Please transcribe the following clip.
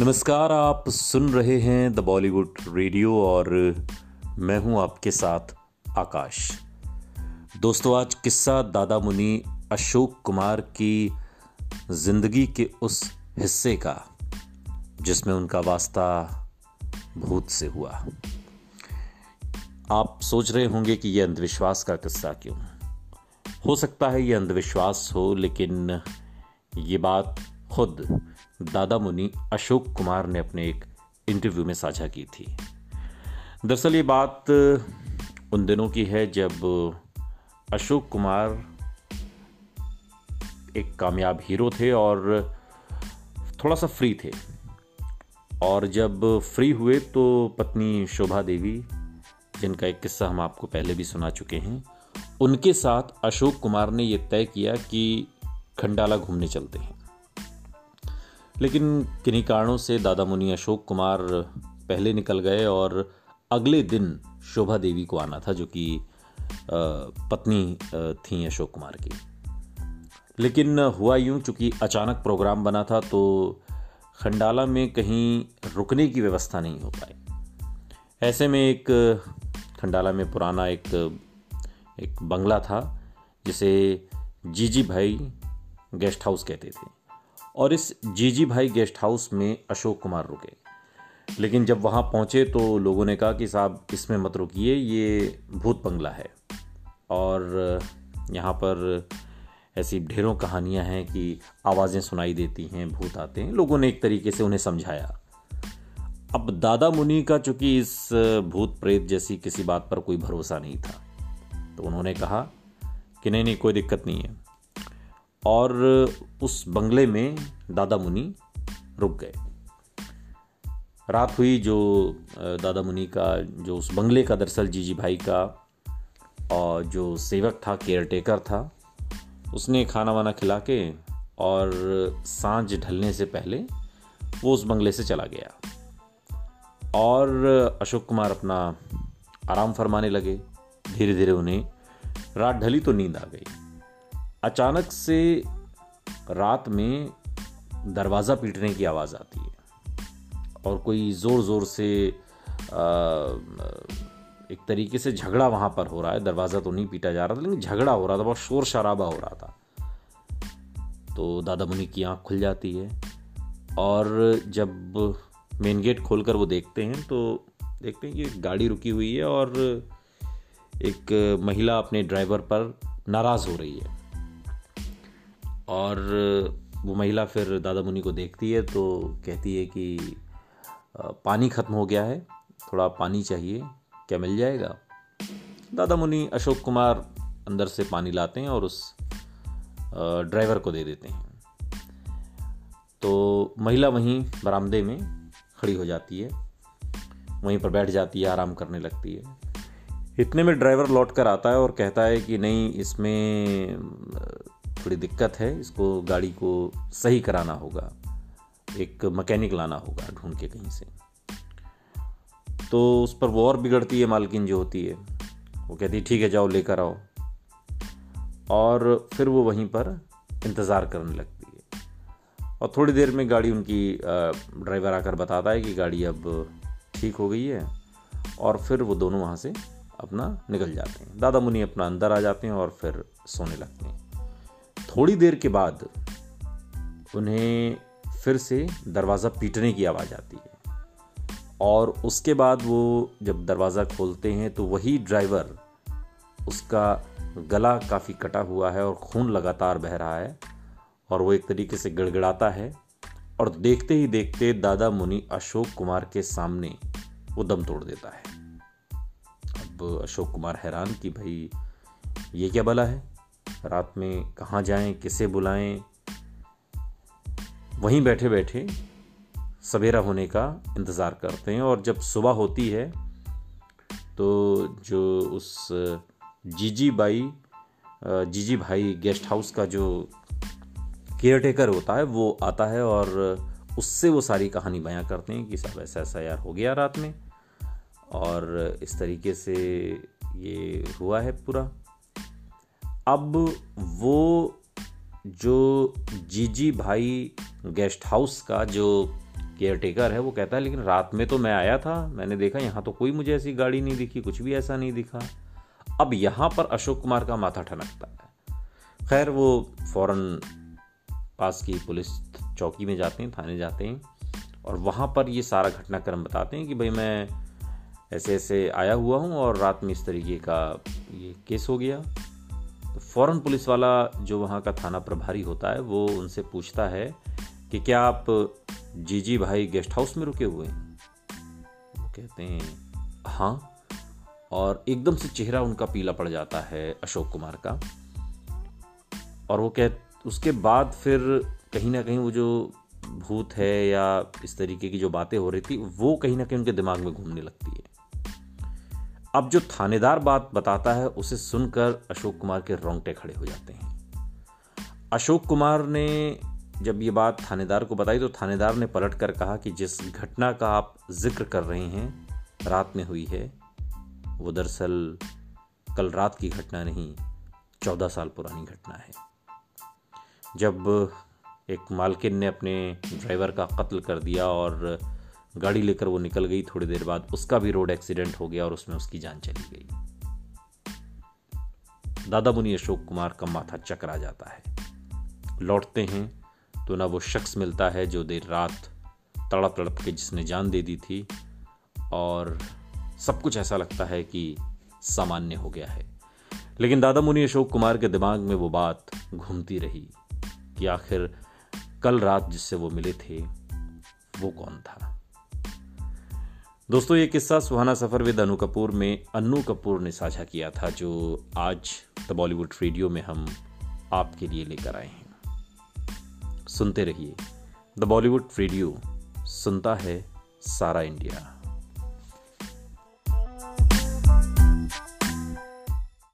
नमस्कार, आप सुन रहे हैं द बॉलीवुड रेडियो और मैं हूँ आपके साथ आकाश। दोस्तों, आज किस्सा दादा मुनि अशोक कुमार की ज़िंदगी के उस हिस्से का, जिसमें उनका वास्ता भूत से हुआ। आप सोच रहे होंगे कि यह अंधविश्वास का किस्सा क्यों? हो सकता है यह अंधविश्वास हो, लेकिन ये बात खुद दादा मुनि अशोक कुमार ने अपने एक इंटरव्यू में साझा की थी। दरअसल ये बात उन दिनों की है जब अशोक कुमार एक कामयाब हीरो थे और थोड़ा सा फ्री थे। और जब फ्री हुए तो पत्नी शोभा देवी, जिनका एक किस्सा हम आपको पहले भी सुना चुके हैं, उनके साथ अशोक कुमार ने यह तय किया कि खंडाला घूमने चलते हैं। लेकिन किन्हीं कारणों से दादा मुनि अशोक कुमार पहले निकल गए और अगले दिन शोभा देवी को आना था, जो कि पत्नी थी अशोक कुमार की। लेकिन हुआ यूँ, चूँकि अचानक प्रोग्राम बना था तो खंडाला में कहीं रुकने की व्यवस्था नहीं हो पाई। ऐसे में एक खंडाला में पुराना एक एक बंगला था, जिसे जीजी भाई गेस्ट हाउस कहते थे। और इस जीजी भाई गेस्ट हाउस में अशोक कुमार रुके। लेकिन जब वहाँ पहुँचे तो लोगों ने कहा कि साहब, इसमें मत रुकिए, ये भूत बंगला है। और यहाँ पर ऐसी ढेरों कहानियाँ हैं कि आवाज़ें सुनाई देती हैं, भूत आते हैं। लोगों ने एक तरीके से उन्हें समझाया। अब दादा मुनि का चूँकि इस भूत प्रेत जैसी किसी बात पर कोई भरोसा नहीं था तो उन्होंने कहा कि नहीं नहीं, कोई दिक्कत नहीं है। और उस बंगले में दादा मुनि रुक गए। रात हुई जो दादा मुनि का, जो उस बंगले का दरअसल जीजी भाई का और जो सेवक था केयर टेकर था, उसने खाना वाना खिला के और साँझ ढलने से पहले वो उस बंगले से चला गया। और अशोक कुमार अपना आराम फरमाने लगे। धीरे धीरे उन्हें, रात ढली तो नींद आ गई। अचानक से रात में दरवाज़ा पीटने की आवाज़ आती है और कोई ज़ोर ज़ोर से एक तरीके से झगड़ा वहाँ पर हो रहा है। दरवाज़ा तो नहीं पीटा जा रहा था, लेकिन झगड़ा हो रहा था, बहुत शोर शराबा हो रहा था। तो दादा मुनि की आँख खुल जाती है और जब मेन गेट खोलकर वो देखते हैं तो देखते हैं कि गाड़ी रुकी हुई है और एक महिला अपने ड्राइवर पर नाराज़ हो रही है। और वो महिला फिर दादा मुनि को देखती है तो कहती है कि पानी ख़त्म हो गया है, थोड़ा पानी चाहिए, क्या मिल जाएगा? दादा मुनि अशोक कुमार अंदर से पानी लाते हैं और उस ड्राइवर को दे देते हैं। तो महिला वहीं बरामदे में खड़ी हो जाती है, वहीं पर बैठ जाती है, आराम करने लगती है। इतने में ड्राइवर लौट कर आता है और कहता है कि नहीं, इसमें थोड़ी दिक्कत है, इसको गाड़ी को सही कराना होगा, एक मैकेनिक लाना होगा ढूंढ के कहीं से। तो उस पर वो और बिगड़ती है, मालकिन जो होती है, वो कहती है, ठीक है, जाओ, लेकर आओ। और फिर वो वहीं पर इंतज़ार करने लगती है। और थोड़ी देर में गाड़ी उनकी ड्राइवर आकर बताता है कि गाड़ी अब ठीक हो गई है, और फिर वो दोनों वहाँ से अपना निकल जाते हैं। दादा मुनि अपना अंदर आ जाते हैं और फिर सोने लगते हैं। थोड़ी देर के बाद उन्हें फिर से दरवाज़ा पीटने की आवाज़ आती है। और उसके बाद वो जब दरवाज़ा खोलते हैं तो वही ड्राइवर उसका गला काफ़ी कटा हुआ है और खून लगातार बह रहा है और वो एक तरीके से गड़गड़ाता है। और देखते ही देखते दादा मुनि अशोक कुमार के सामने वो दम तोड़ देता है। अब अशोक कुमार हैरान कि भाई, ये क्या बला है? रात में कहाँ जाएँ, किसे बुलाएँ? वहीं बैठे बैठे सवेरा होने का इंतज़ार करते हैं और जब सुबह होती है तो जो उस, जीजी बाई, जीजी भाई गेस्ट हाउस का जो केयर टेकर होता है, वो आता है और उससे वो सारी कहानी बयां करते हैं कि सब ऐसा ऐसा यार हो गया रात में और इस तरीके से ये हुआ है पूरा। अब वो जो जीजी भाई गेस्ट हाउस का जो केयर टेकर है, वो कहता है, लेकिन रात में तो मैं आया था, मैंने देखा यहाँ तो कोई मुझे ऐसी गाड़ी नहीं दिखी, कुछ भी ऐसा नहीं दिखा। अब यहाँ पर अशोक कुमार का माथा ठनकता है। खैर, वो फ़ौरन पास की पुलिस चौकी में जाते हैं, थाने जाते हैं, और वहाँ पर ये सारा घटनाक्रम बताते हैं कि भाई मैं ऐसे ऐसे आया हुआ हूँ और रात में इस तरीके का ये केस हो गया। फ़ौरन पुलिस वाला जो वहाँ का थाना प्रभारी होता है, वो उनसे पूछता है कि क्या आप जीजी भाई गेस्ट हाउस में रुके हुए हैं? वो कहते हैं हाँ। और एकदम से चेहरा उनका पीला पड़ जाता है अशोक कुमार का। और वो कह, उसके बाद फिर कहीं ना कहीं वो जो भूत है या इस तरीके की जो बातें हो रही थी, वो कहीं ना कहीं उनके दिमाग में घूमने लगती है। अब जो थानेदार बात बताता है, उसे सुनकर अशोक कुमार के रोंगटे खड़े हो जाते हैं। अशोक कुमार ने जब ये बात थानेदार को बताई तो थानेदार ने पलट कर कहा कि जिस घटना का आप ज़िक्र कर रहे हैं, रात में हुई है, वो दरअसल कल रात की घटना नहीं, चौदह साल पुरानी घटना है। जब एक मालकिन ने अपने ड्राइवर का कत्ल कर दिया और गाड़ी लेकर वो निकल गई थोड़ी देर बाद, उसका भी रोड एक्सीडेंट हो गया और उसमें उसकी जान चली गई। दादा मुनि अशोक कुमार का माथा चकरा जाता है। लौटते हैं तो ना वो शख्स मिलता है जो देर रात तड़प तड़प के जिसने जान दे दी थी और सब कुछ ऐसा लगता है कि सामान्य हो गया है। लेकिन दादा मुनि अशोक कुमार के दिमाग में वो बात घूमती रही कि आखिर कल रात जिससे वो मिले थे, वो कौन था? दोस्तों, ये किस्सा सुहाना सफ़र विद अनु कपूर में अनु कपूर ने साझा किया था, जो आज द बॉलीवुड रेडियो में हम आपके लिए लेकर आए हैं। सुनते रहिए। द बॉलीवुड रेडियो, सुनता है सारा इंडिया।